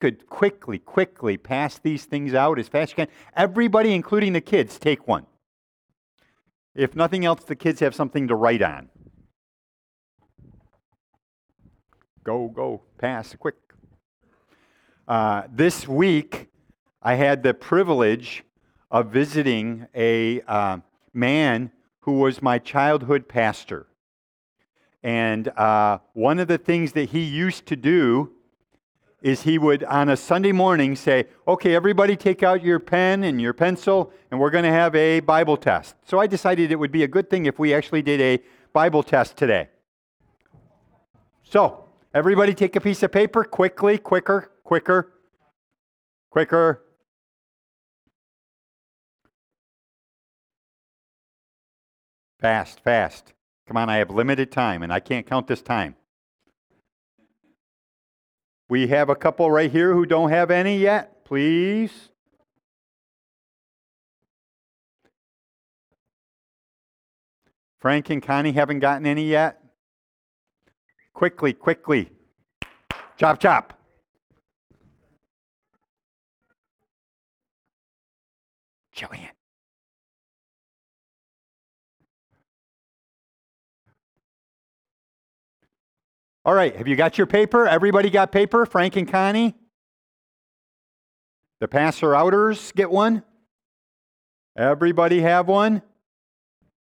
could quickly, quickly pass these things out as fast as you can. Everybody, including the kids, take one. If nothing else, the kids have something to write on. Go, go, pass, quick. Uh, this week, I had the privilege of visiting a uh, man who was my childhood pastor. And uh, one of the things that he used to do is he would, on a Sunday morning, say, Okay, everybody take out your pen and your pencil, and we're going to have a Bible test. So I decided it would be a good thing if we actually did a Bible test today. So, everybody take a piece of paper quickly, quicker, quicker, quicker. Fast, fast. Come on, I have limited time and I can't count this time. We have a couple right here who don't have any yet, please. Frank and Connie haven't gotten any yet. Quickly, quickly. Chop, chop. Joanne. All right, have you got your paper? Everybody got paper? Frank and Connie? The passer outers get one? Everybody have one?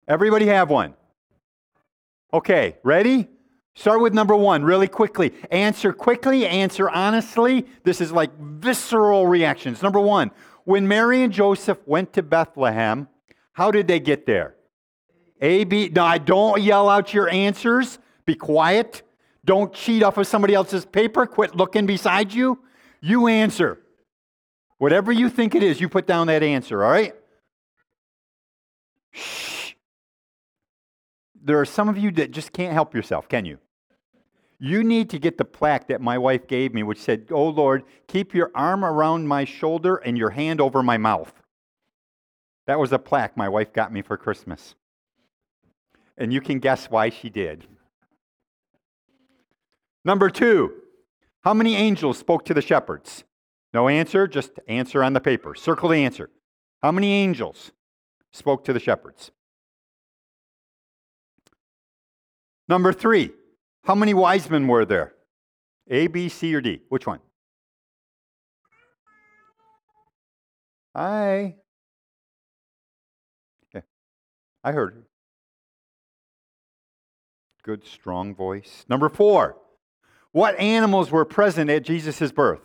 Everybody have one? Okay, ready? Start with number one really quickly. Answer quickly, answer honestly. This is like visceral reactions. Number one, when Mary and Joseph went to Bethlehem, how did they get there? A, B. No, I don't yell out your answers. Be quiet. Don't cheat off of somebody else's paper. Quit looking beside you. You answer. Whatever you think it is, you put down that answer, all right? Shh. There are some of you that just can't help yourself, can you? You need to get the plaque that my wife gave me, which said, Oh Lord, keep your arm around my shoulder and your hand over my mouth. That was a plaque my wife got me for Christmas. And you can guess why she did. Number two, how many angels spoke to the shepherds? No answer, just answer on the paper. Circle the answer. How many angels spoke to the shepherds? Number three, how many wise men were there? A, B, C, or D? Which one? Hi. Okay. I heard. Good, strong voice. Number four, what animals were present at Jesus' birth?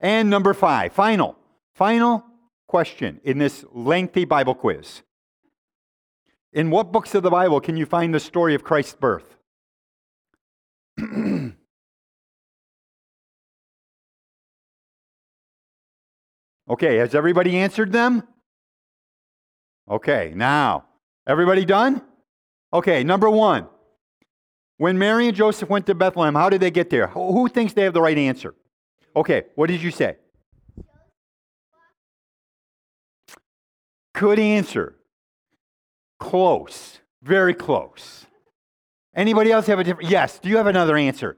And number five, final, final question in this lengthy Bible quiz. In what books of the Bible can you find the story of Christ's birth? okay, has everybody answered them? Okay, now, everybody done? Okay, number one. When Mary and Joseph went to Bethlehem, how did they get there? Who thinks they have the right answer? Okay, what did you say? Good answer. Close. Very close. Anybody else have a different? Yes. Do you have another answer?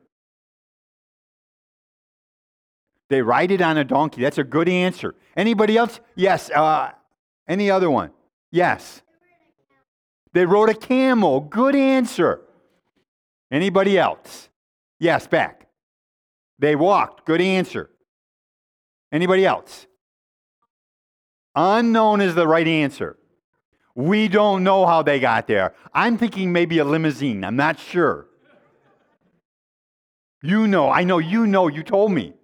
They ride it on a donkey. That's a good answer. Anybody else? Yes. Uh, any other one? Yes. They rode a camel. Good answer. Anybody else? Yes, back. They walked. Good answer. Anybody else? Unknown is the right answer. We don't know how they got there. I'm thinking maybe a limousine. I'm not sure. You know, I know you know, you told me.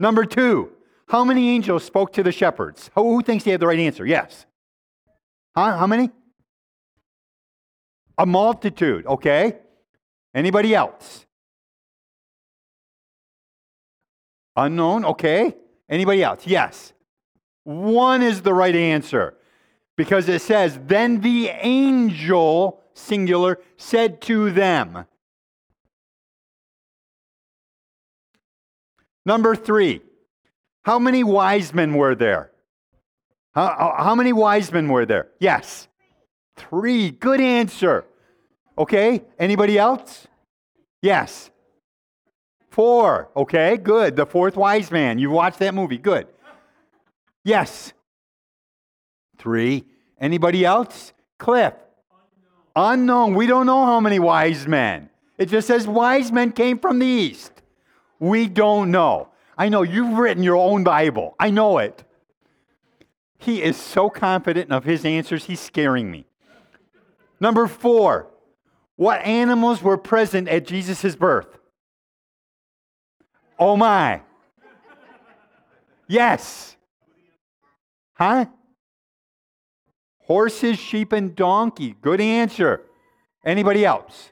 Number two, how many angels spoke to the shepherds? Who, thinks they have the right answer? Yes. Huh? How many? A multitude, okay? Anybody else? Unknown, okay? Anybody else? Yes. One is the right answer because it says, Then the angel, singular, said to them. Number three, how many wise men were there? How, oh, how many wise men were there? Yes. Three. Good answer. Okay, anybody else? Yes. Four. Okay, good. The fourth wise man. You've watched that movie. Good. Yes. Three. Anybody else? Cliff. Unknown. Unknown. We don't know how many wise men. It just says wise men came from the east. We don't know. I know you've written your own Bible. I know it. He is so confident of his answers, he's scaring me. Number four, what animals were present at Jesus' birth? Oh my. Yes. Huh? Horses, sheep, and donkey. Good answer. Anybody else?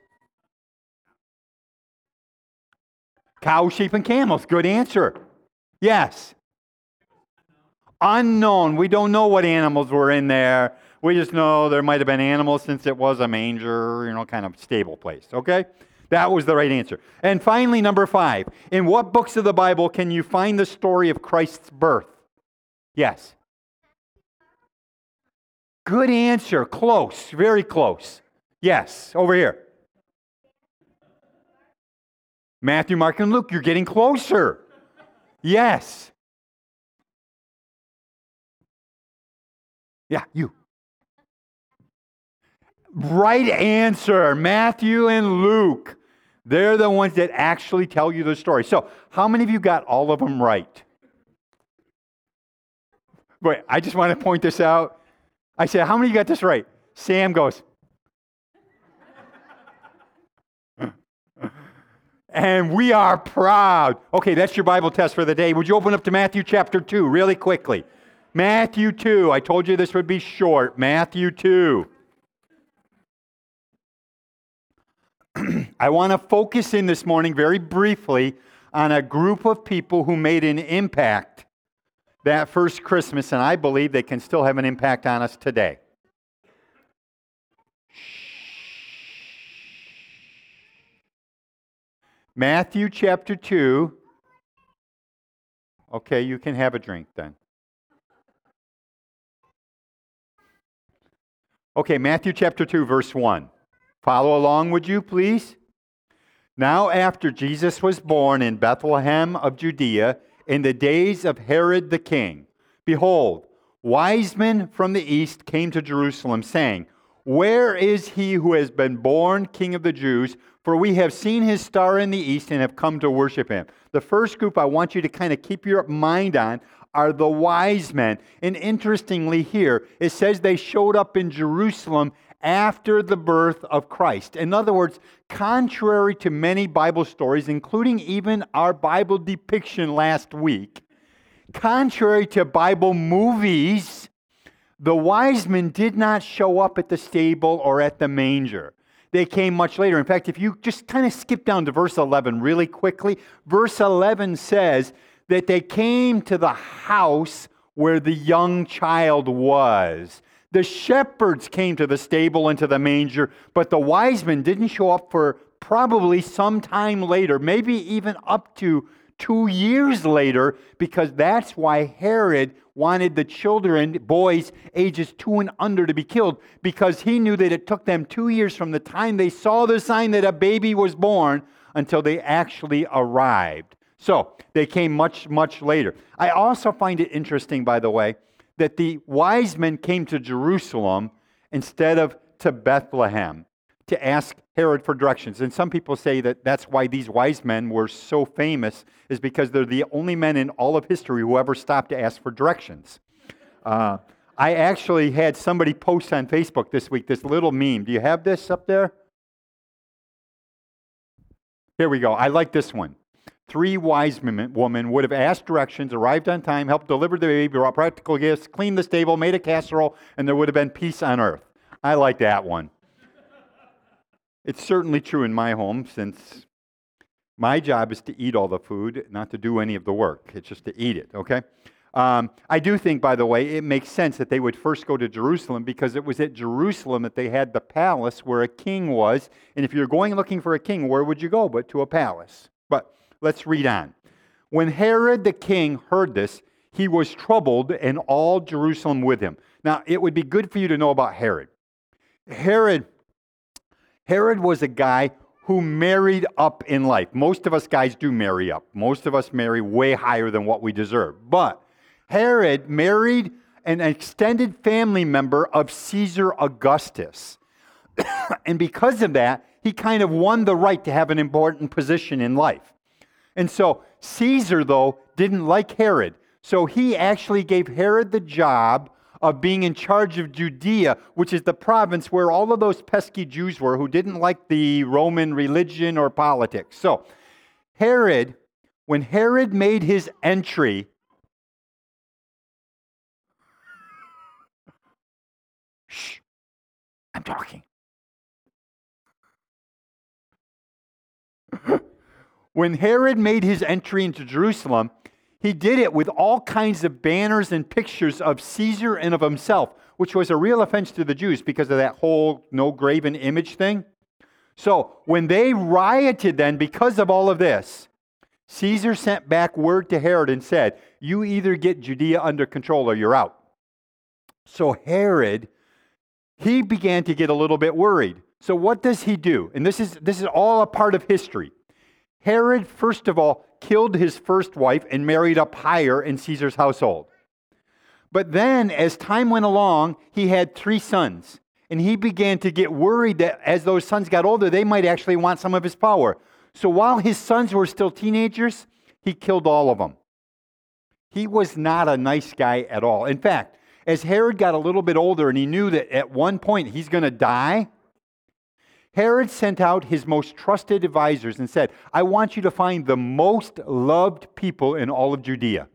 Cow, sheep, and camels. Good answer. Yes. Unknown. We don't know what animals were in there. We just know there might have been animals since it was a manger, you know, kind of stable place. Okay? That was the right answer. And finally, number five. In what books of the Bible can you find the story of Christ's birth? Yes. Good answer. Close. Very close. Yes. Over here. Matthew, Mark, and Luke. You're getting closer. Yes. Yeah, you. Right answer Matthew and Luke. They're the ones that actually tell you the story. So, how many of you got all of them right? Wait, I just want to point this out. I said, How many of you got this right? Sam goes, and we are proud. Okay, that's your Bible test for the day. Would you open up to Matthew chapter 2 really quickly? Matthew 2. I told you this would be short. Matthew 2. I want to focus in this morning very briefly on a group of people who made an impact that first Christmas, and I believe they can still have an impact on us today. Matthew chapter 2. Okay, you can have a drink then. Okay, Matthew chapter 2, verse 1. Follow along, would you please? Now, after Jesus was born in Bethlehem of Judea, in the days of Herod the king, behold, wise men from the east came to Jerusalem, saying, Where is he who has been born king of the Jews? For we have seen his star in the east and have come to worship him. The first group I want you to kind of keep your mind on are the wise men. And interestingly, here, it says they showed up in Jerusalem after the birth of Christ. In other words, contrary to many Bible stories, including even our Bible depiction last week, contrary to Bible movies, the wise men did not show up at the stable or at the manger they came much later. In fact, if you just kind of skip down to verse 11 really quickly, verse 11 says that they came to the house where the young child was. The shepherds came to the stable and to the manger, but the wise men didn't show up for probably some time later, maybe even up to two years later, because that's why Herod wanted the children, boys ages two and under, to be killed, because he knew that it took them two years from the time they saw the sign that a baby was born until they actually arrived. So they came much, much later. I also find it interesting, by the way, that the wise men came to Jerusalem instead of to Bethlehem to ask Herod for directions. And some people say that that's why these wise men were so famous, is because they're the only men in all of history who ever stopped to ask for directions. Uh, I actually had somebody post on Facebook this week this little meme. Do you have this up there? Here we go. I like this one. Three wise women would have asked directions, arrived on time, helped deliver the baby, brought practical gifts, cleaned the stable, made a casserole, and there would have been peace on earth. I like that one. It's certainly true in my home since my job is to eat all the food, not to do any of the work. It's just to eat it, okay? Um, I do think, by the way, it makes sense that they would first go to Jerusalem because it was at Jerusalem that they had the palace where a king was. And if you're going looking for a king, where would you go but to a palace? But let's read on. When Herod the king heard this, he was troubled, and all Jerusalem with him. Now, it would be good for you to know about Herod. Herod Herod was a guy who married up in life. Most of us guys do marry up. Most of us marry way higher than what we deserve. But Herod married an extended family member of Caesar Augustus. and because of that, he kind of won the right to have an important position in life. And so Caesar, though, didn't like Herod. So he actually gave Herod the job of being in charge of Judea, which is the province where all of those pesky Jews were who didn't like the Roman religion or politics. So Herod, when Herod made his entry, shh, I'm talking. When Herod made his entry into Jerusalem, he did it with all kinds of banners and pictures of Caesar and of himself, which was a real offense to the Jews because of that whole no graven image thing. So when they rioted then because of all of this, Caesar sent back word to Herod and said, You either get Judea under control or you're out. So Herod, he began to get a little bit worried. So what does he do? And this is this is all a part of history. Herod, first of all, killed his first wife and married up higher in Caesar's household. But then, as time went along, he had three sons. And he began to get worried that as those sons got older, they might actually want some of his power. So while his sons were still teenagers, he killed all of them. He was not a nice guy at all. In fact, as Herod got a little bit older and he knew that at one point he's going to die, Herod sent out his most trusted advisors and said, I want you to find the most loved people in all of Judea.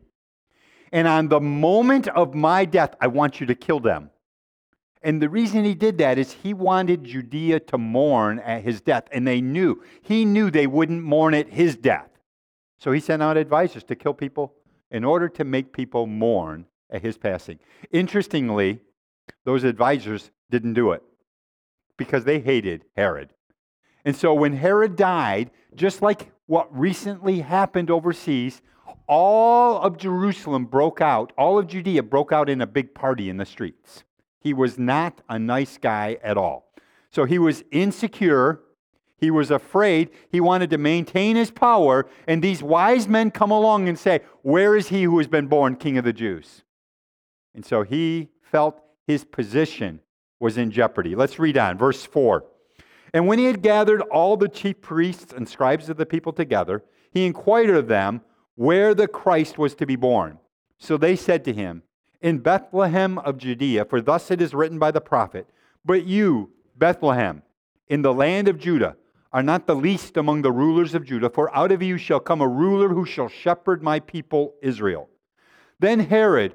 And on the moment of my death, I want you to kill them. And the reason he did that is he wanted Judea to mourn at his death. And they knew, he knew they wouldn't mourn at his death. So he sent out advisors to kill people in order to make people mourn at his passing. Interestingly, those advisors didn't do it because they hated Herod. And so when Herod died, just like what recently happened overseas, all of Jerusalem broke out, all of Judea broke out in a big party in the streets. He was not a nice guy at all. So he was insecure. He was afraid. He wanted to maintain his power. And these wise men come along and say, Where is he who has been born king of the Jews? And so he felt his position was in jeopardy. Let's read on. Verse 4. And when he had gathered all the chief priests and scribes of the people together, he inquired of them where the Christ was to be born. So they said to him, In Bethlehem of Judea, for thus it is written by the prophet, But you, Bethlehem, in the land of Judah, are not the least among the rulers of Judah, for out of you shall come a ruler who shall shepherd my people Israel. Then Herod,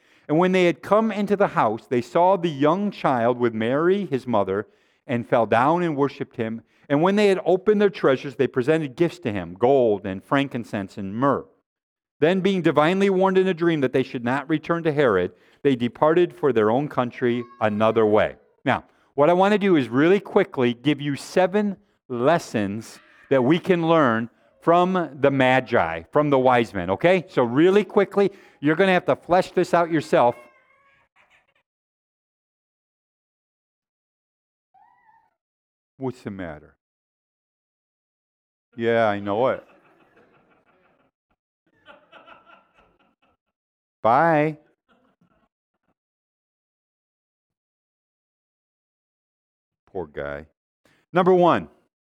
And when they had come into the house, they saw the young child with Mary, his mother, and fell down and worshipped him. And when they had opened their treasures, they presented gifts to him gold and frankincense and myrrh. Then, being divinely warned in a dream that they should not return to Herod, they departed for their own country another way. Now, what I want to do is really quickly give you seven lessons that we can learn from the Magi, from the wise men, okay? So, really quickly, you're going to have to flesh this out yourself. What's the matter? Yeah, I know it. Bye. Poor guy. Number one,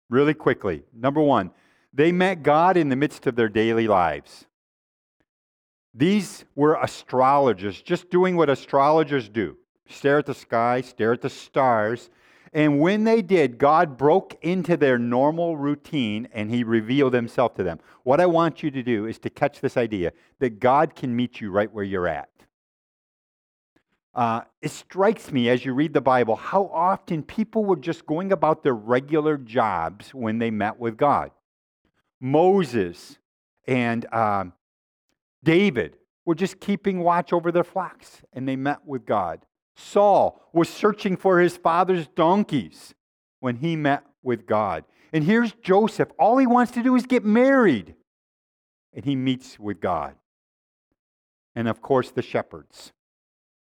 really quickly. Number one, they met God in the midst of their daily lives. These were astrologers, just doing what astrologers do stare at the sky, stare at the stars. And when they did, God broke into their normal routine and He revealed Himself to them. What I want you to do is to catch this idea that God can meet you right where you're at. Uh, it strikes me as you read the Bible how often people were just going about their regular jobs when they met with God. Moses and um, David were just keeping watch over their flocks, and they met with God. Saul was searching for his father's donkeys when he met with God. And here's Joseph. All he wants to do is get married, and he meets with God. And of course, the shepherds,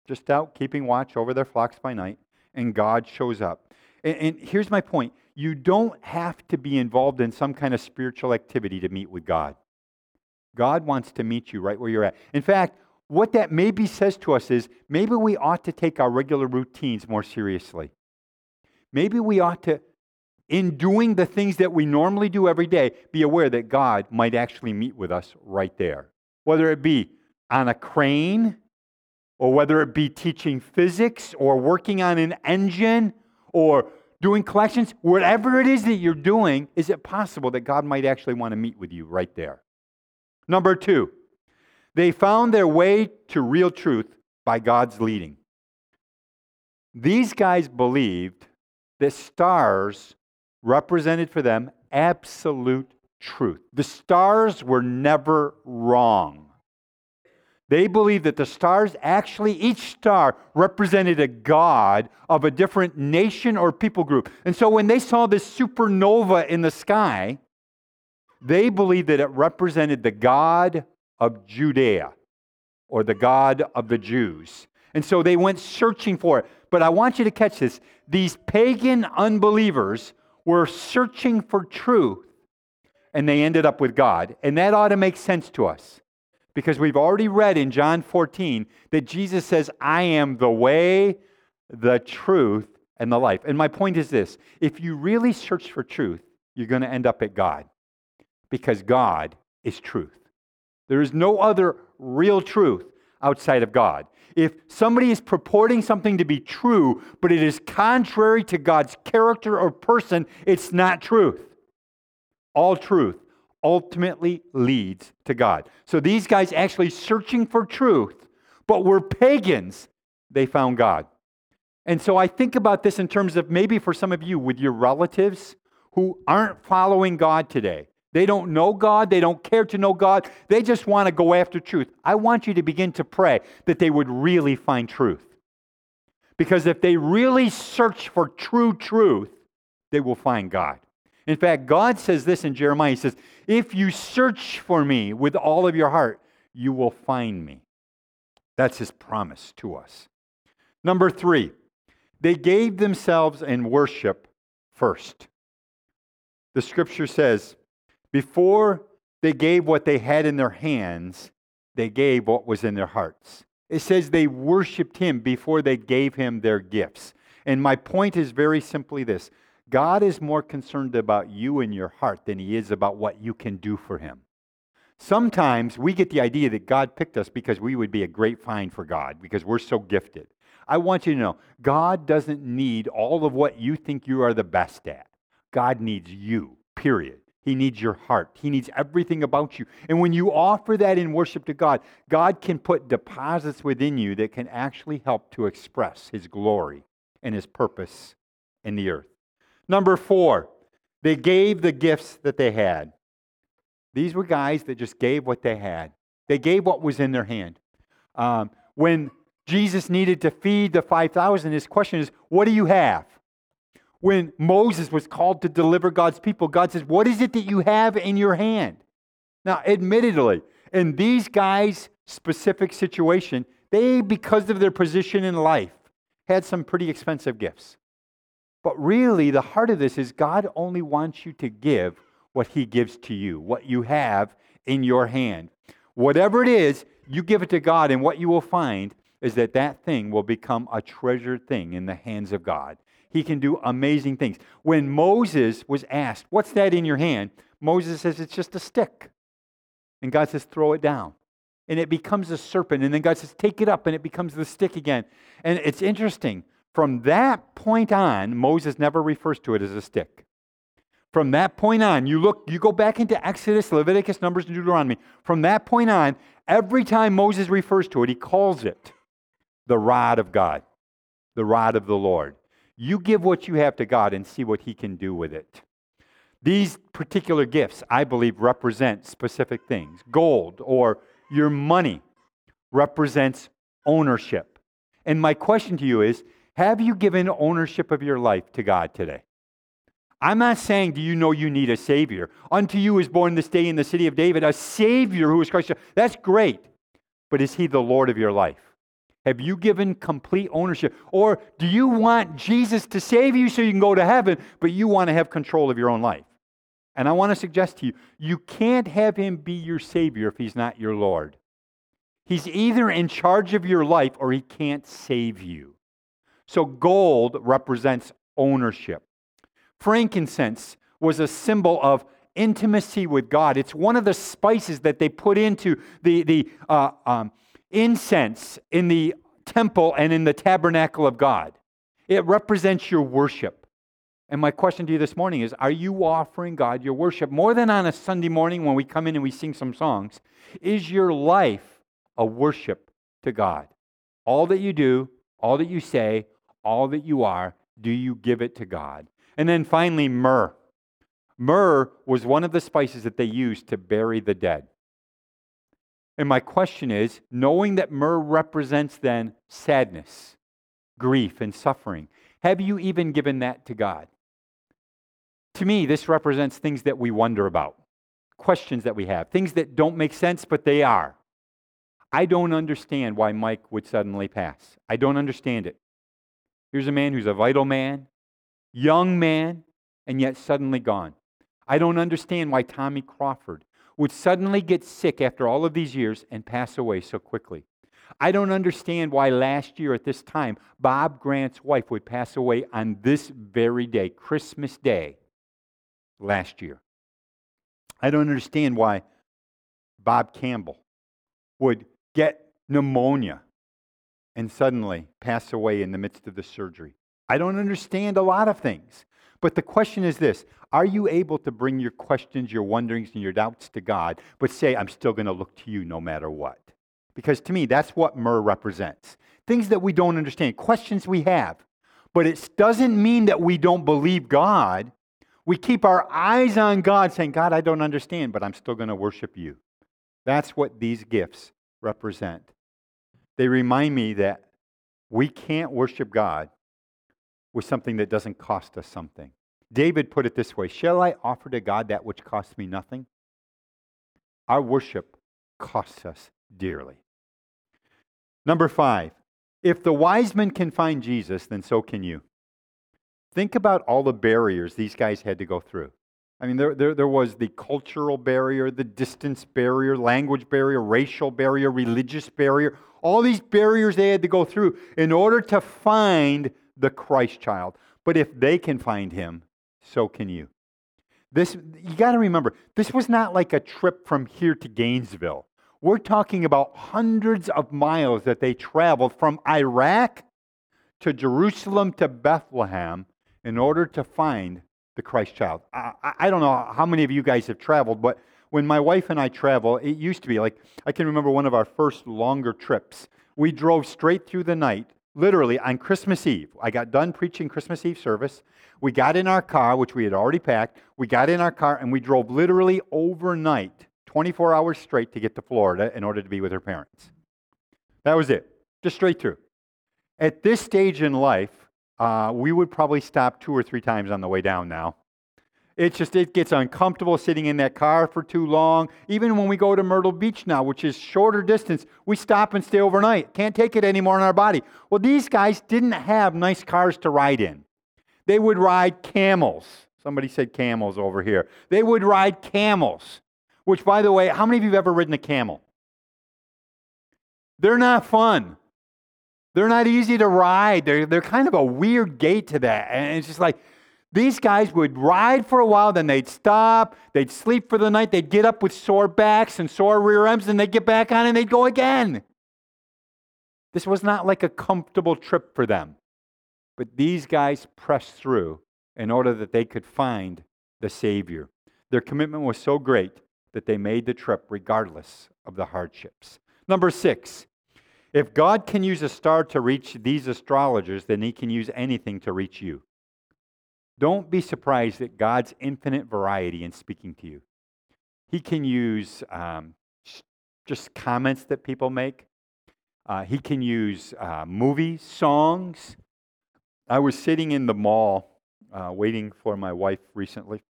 just out keeping watch over their flocks by night, and God shows up. And, and here's my point you don't have to be involved in some kind of spiritual activity to meet with God. God wants to meet you right where you're at. In fact, what that maybe says to us is maybe we ought to take our regular routines more seriously. Maybe we ought to, in doing the things that we normally do every day, be aware that God might actually meet with us right there. Whether it be on a crane, or whether it be teaching physics, or working on an engine, or doing collections, whatever it is that you're doing, is it possible that God might actually want to meet with you right there? Number two, they found their way to real truth by God's leading. These guys believed that stars represented for them absolute truth. The stars were never wrong. They believed that the stars actually, each star represented a god of a different nation or people group. And so when they saw this supernova in the sky, they believed that it represented the God of Judea or the God of the Jews. And so they went searching for it. But I want you to catch this. These pagan unbelievers were searching for truth and they ended up with God. And that ought to make sense to us because we've already read in John 14 that Jesus says, I am the way, the truth, and the life. And my point is this if you really search for truth, you're going to end up at God because God is truth. There is no other real truth outside of God. If somebody is purporting something to be true, but it is contrary to God's character or person, it's not truth. All truth ultimately leads to God. So these guys actually searching for truth, but were pagans, they found God. And so I think about this in terms of maybe for some of you with your relatives who aren't following God today. They don't know God. They don't care to know God. They just want to go after truth. I want you to begin to pray that they would really find truth. Because if they really search for true truth, they will find God. In fact, God says this in Jeremiah He says, If you search for me with all of your heart, you will find me. That's His promise to us. Number three, they gave themselves in worship first. The scripture says, before they gave what they had in their hands, they gave what was in their hearts. It says they worshiped him before they gave him their gifts. And my point is very simply this God is more concerned about you and your heart than he is about what you can do for him. Sometimes we get the idea that God picked us because we would be a great find for God, because we're so gifted. I want you to know God doesn't need all of what you think you are the best at. God needs you, period. He needs your heart. He needs everything about you. And when you offer that in worship to God, God can put deposits within you that can actually help to express His glory and His purpose in the earth. Number four, they gave the gifts that they had. These were guys that just gave what they had, they gave what was in their hand. Um, when Jesus needed to feed the 5,000, his question is, What do you have? when Moses was called to deliver God's people, God says, What is it that you have in your hand? Now, admittedly, in these guys' specific situation, they, because of their position in life, had some pretty expensive gifts. But really, the heart of this is God only wants you to give what He gives to you, what you have in your hand. Whatever it is, you give it to God, and what you will find is that that thing will become a treasured thing in the hands of God he can do amazing things. When Moses was asked, What's that in your hand? Moses says, It's just a stick. And God says, Throw it down. And it becomes a serpent. And then God says, Take it up. And it becomes the stick again. And it's interesting. From that point on, Moses never refers to it as a stick. From that point on, you look, you go back into Exodus, Leviticus, Numbers, and Deuteronomy. From that point on, every time Moses refers to it, he calls it the rod of God, the rod of the Lord. You give what you have to God and see what He can do with it. These particular gifts, I believe, represent specific things. Gold or your money represents ownership. And my question to you is Have you given ownership of your life to God today? I'm not saying, do you know you need a Savior? Unto you is born this day in the city of David a Savior who is Christ. That's great. But is He the Lord of your life? Have you given complete ownership? Or do you want Jesus to save you so you can go to heaven, but you want to have control of your own life? And I want to suggest to you, you can't have him be your Savior if he's not your Lord. He's either in charge of your life or he can't save you. So gold represents ownership. Frankincense was a symbol of intimacy with God. It's one of the spices that they put into the, the uh, um, incense in the temple and in the tabernacle of God. It represents your worship. And my question to you this morning is Are you offering God your worship more than on a Sunday morning when we come in and we sing some songs? Is your life a worship to God? All that you do, all that you say, all that you are, do you give it to God? And then finally, myrrh. Myrrh was one of the spices that they used to bury the dead. And my question is knowing that myrrh represents then sadness, grief, and suffering, have you even given that to God? To me, this represents things that we wonder about, questions that we have, things that don't make sense, but they are. I don't understand why Mike would suddenly pass. I don't understand it. Here's a man who's a vital man, young man, and yet suddenly gone. I don't understand why Tommy Crawford would suddenly get sick after all of these years and pass away so quickly. I don't understand why last year at this time, Bob Grant's wife would pass away on this very day, Christmas Day, last year. I don't understand why Bob Campbell would get pneumonia and suddenly pass away in the midst of the surgery. I don't understand a lot of things. But the question is this Are you able to bring your questions, your wonderings, and your doubts to God, but say, I'm still going to look to you no matter what? Because to me, that's what myrrh represents. Things that we don't understand, questions we have. But it doesn't mean that we don't believe God. We keep our eyes on God, saying, God, I don't understand, but I'm still going to worship you. That's what these gifts represent. They remind me that we can't worship God with something that doesn't cost us something. David put it this way Shall I offer to God that which costs me nothing? Our worship costs us dearly. Number five, if the wise men can find Jesus, then so can you. Think about all the barriers these guys had to go through. I mean, there, there, there was the cultural barrier, the distance barrier, language barrier, racial barrier, religious barrier, all these barriers they had to go through in order to find the Christ child. But if they can find him, so can you. This you got to remember, this was not like a trip from here to Gainesville. We're talking about hundreds of miles that they traveled from Iraq to Jerusalem to Bethlehem in order to find the Christ child. I, I, don't know how many of you guys have traveled, but when my wife and I travel, it used to be like I can remember one of our first longer trips. We drove straight through the night literally on Christmas Eve. I got done preaching Christmas Eve service. We got in our car, which we had already packed. We got in our car and we drove literally overnight, 24 hours straight to get to Florida in order to be with her parents. That was it, just straight through. At this stage in life, uh, we would probably stop two or three times on the way down now it's just, it gets uncomfortable sitting in that car for too long. Even when we go to Myrtle Beach now, which is shorter distance, we stop and stay overnight. Can't take it anymore in our body. Well, these guys didn't have nice cars to ride in. They would ride camels. Somebody said camels over here. They would ride camels, which, by the way, how many of you have ever ridden a camel? They're not fun. They're not easy to ride. They're, they're kind of a weird gait to that. And it's just like, these guys would ride for a while, then they'd stop, they'd sleep for the night, they'd get up with sore backs and sore rear ends, and they'd get back on and they'd go again. This was not like a comfortable trip for them. But these guys pressed through in order that they could find the Savior. Their commitment was so great that they made the trip regardless of the hardships. Number six, if God can use a star to reach these astrologers, then he can use anything to reach you. Don't be surprised at God's infinite variety in speaking to you. He can use um, just comments that people make. Uh, he can use uh, movies, songs. I was sitting in the mall uh, waiting for my wife recently,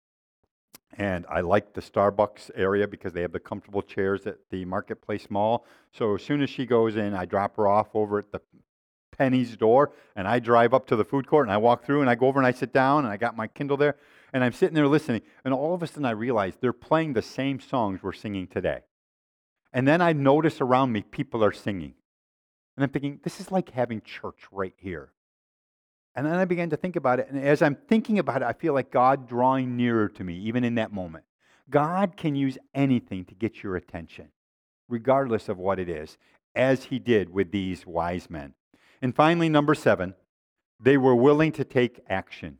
and I like the Starbucks area because they have the comfortable chairs at the Marketplace Mall. So as soon as she goes in, I drop her off over at the Penney's door, and I drive up to the food court, and I walk through, and I go over and I sit down, and I got my Kindle there, and I'm sitting there listening, and all of a sudden I realize they're playing the same songs we're singing today. And then I notice around me people are singing. And I'm thinking, this is like having church right here. And then I began to think about it. And as I'm thinking about it, I feel like God drawing nearer to me, even in that moment. God can use anything to get your attention, regardless of what it is, as he did with these wise men. And finally, number seven, they were willing to take action.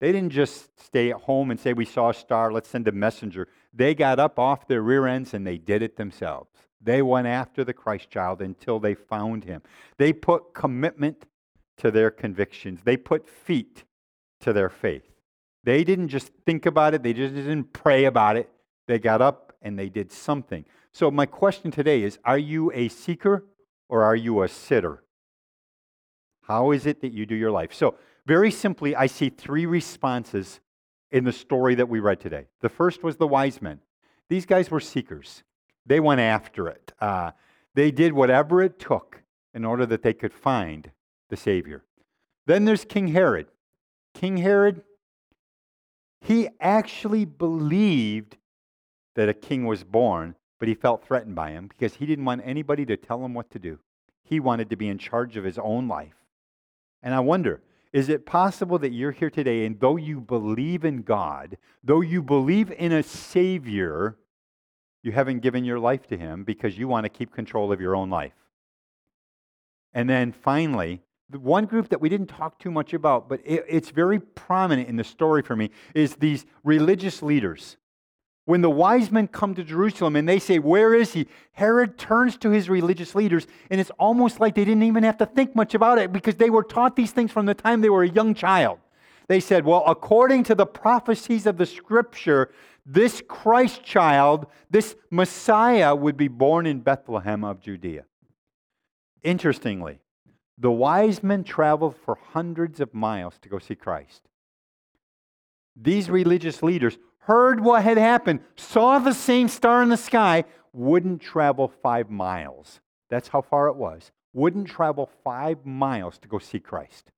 They didn't just stay at home and say, We saw a star, let's send a messenger. They got up off their rear ends and they did it themselves. They went after the Christ child until they found him. They put commitment to their convictions, they put feet to their faith. They didn't just think about it, they just didn't pray about it. They got up and they did something. So, my question today is Are you a seeker or are you a sitter? How is it that you do your life? So, very simply, I see three responses in the story that we read today. The first was the wise men. These guys were seekers, they went after it. Uh, they did whatever it took in order that they could find the Savior. Then there's King Herod. King Herod, he actually believed that a king was born, but he felt threatened by him because he didn't want anybody to tell him what to do. He wanted to be in charge of his own life. And I wonder, is it possible that you're here today and though you believe in God, though you believe in a Savior, you haven't given your life to Him because you want to keep control of your own life? And then finally, the one group that we didn't talk too much about, but it, it's very prominent in the story for me, is these religious leaders. When the wise men come to Jerusalem and they say, Where is he? Herod turns to his religious leaders, and it's almost like they didn't even have to think much about it because they were taught these things from the time they were a young child. They said, Well, according to the prophecies of the scripture, this Christ child, this Messiah, would be born in Bethlehem of Judea. Interestingly, the wise men traveled for hundreds of miles to go see Christ. These religious leaders heard what had happened, saw the same star in the sky, wouldn't travel five miles. That's how far it was. Wouldn't travel five miles to go see Christ.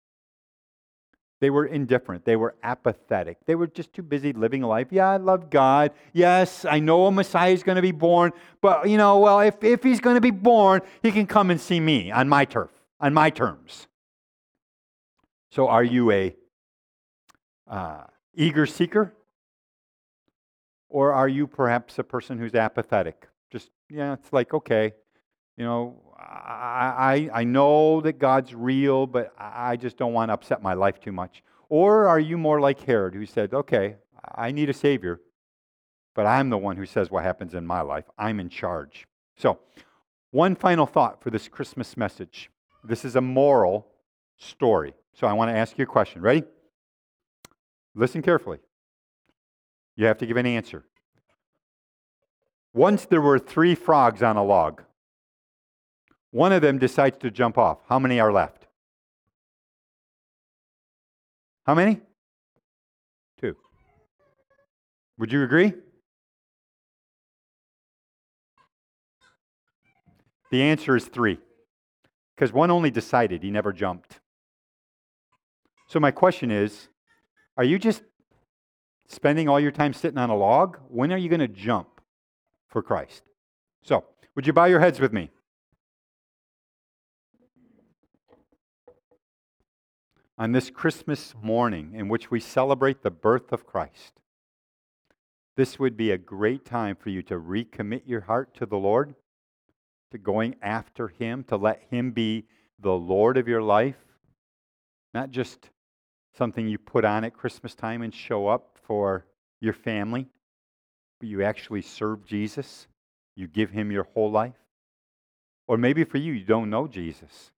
They were indifferent. They were apathetic. They were just too busy living life. Yeah, I love God. Yes, I know a Messiah is going to be born. But, you know, well, if, if he's going to be born, he can come and see me on my turf, on my terms. So are you a uh, eager seeker? Or are you perhaps a person who's apathetic? Just, yeah, it's like, okay, you know, I, I, I know that God's real, but I just don't want to upset my life too much. Or are you more like Herod, who said, okay, I need a Savior, but I'm the one who says what happens in my life. I'm in charge. So, one final thought for this Christmas message. This is a moral story. So, I want to ask you a question. Ready? Listen carefully. You have to give an answer. Once there were three frogs on a log. One of them decides to jump off. How many are left? How many? Two. Would you agree? The answer is three. Because one only decided, he never jumped. So, my question is are you just spending all your time sitting on a log? When are you going to jump for Christ? So, would you bow your heads with me? On this Christmas morning in which we celebrate the birth of Christ, this would be a great time for you to recommit your heart to the Lord, to going after Him, to let Him be the Lord of your life, not just something you put on at Christmas time and show up for your family, but you actually serve Jesus. You give him your whole life. Or maybe for you, you don't know Jesus.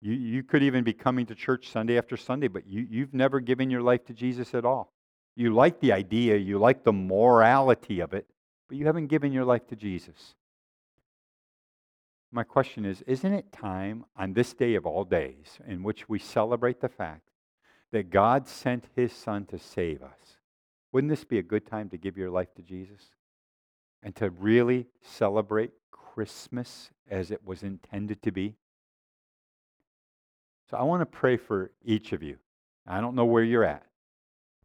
You, you could even be coming to church Sunday after Sunday, but you, you've never given your life to Jesus at all. You like the idea, you like the morality of it, but you haven't given your life to Jesus. My question is Isn't it time on this day of all days in which we celebrate the fact that God sent his Son to save us? Wouldn't this be a good time to give your life to Jesus and to really celebrate Christmas as it was intended to be? So I want to pray for each of you. I don't know where you're at,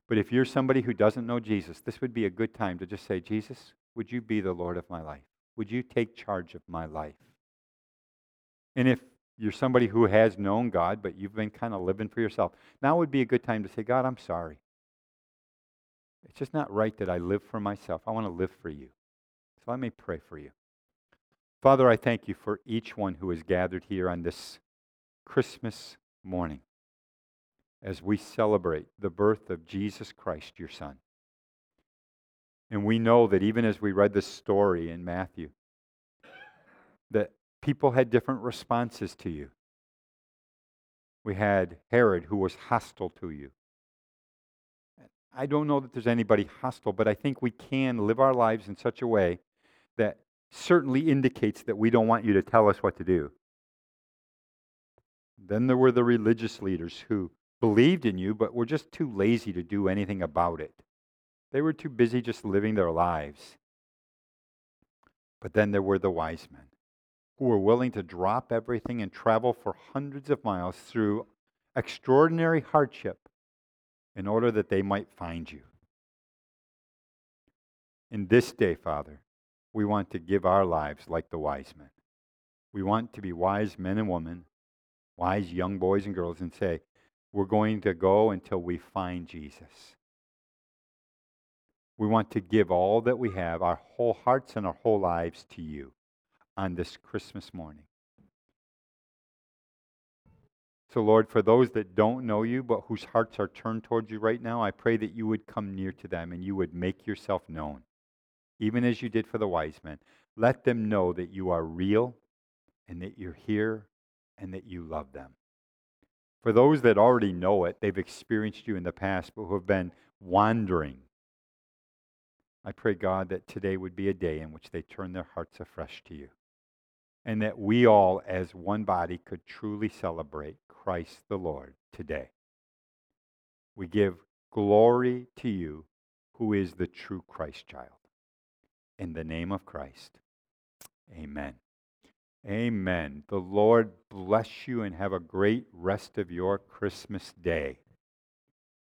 but if you're somebody who doesn't know Jesus, this would be a good time to just say, Jesus, would you be the Lord of my life? Would you take charge of my life? And if you're somebody who has known God, but you've been kind of living for yourself, now would be a good time to say, God, I'm sorry. It's just not right that I live for myself. I want to live for you. So let me pray for you. Father, I thank you for each one who is gathered here on this Christmas morning as we celebrate the birth of Jesus Christ, your Son. And we know that even as we read this story in Matthew, that people had different responses to you. We had Herod, who was hostile to you. I don't know that there's anybody hostile, but I think we can live our lives in such a way that certainly indicates that we don't want you to tell us what to do. Then there were the religious leaders who believed in you, but were just too lazy to do anything about it. They were too busy just living their lives. But then there were the wise men who were willing to drop everything and travel for hundreds of miles through extraordinary hardship in order that they might find you. In this day, Father, we want to give our lives like the wise men. We want to be wise men and women wise young boys and girls and say, We're going to go until we find Jesus. We want to give all that we have, our whole hearts and our whole lives to you on this Christmas morning. So, Lord, for those that don't know you but whose hearts are turned towards you right now, I pray that you would come near to them and you would make yourself known, even as you did for the wise men. Let them know that you are real and that you're here and that you love them. For those that already know it, they've experienced you in the past, but who have been wandering. I pray, God, that today would be a day in which they turn their hearts afresh to you. And that we all, as one body, could truly celebrate Christ the Lord today. We give glory to you, who is the true Christ child. In the name of Christ, amen. Amen. The Lord bless you and have a great rest of your Christmas day.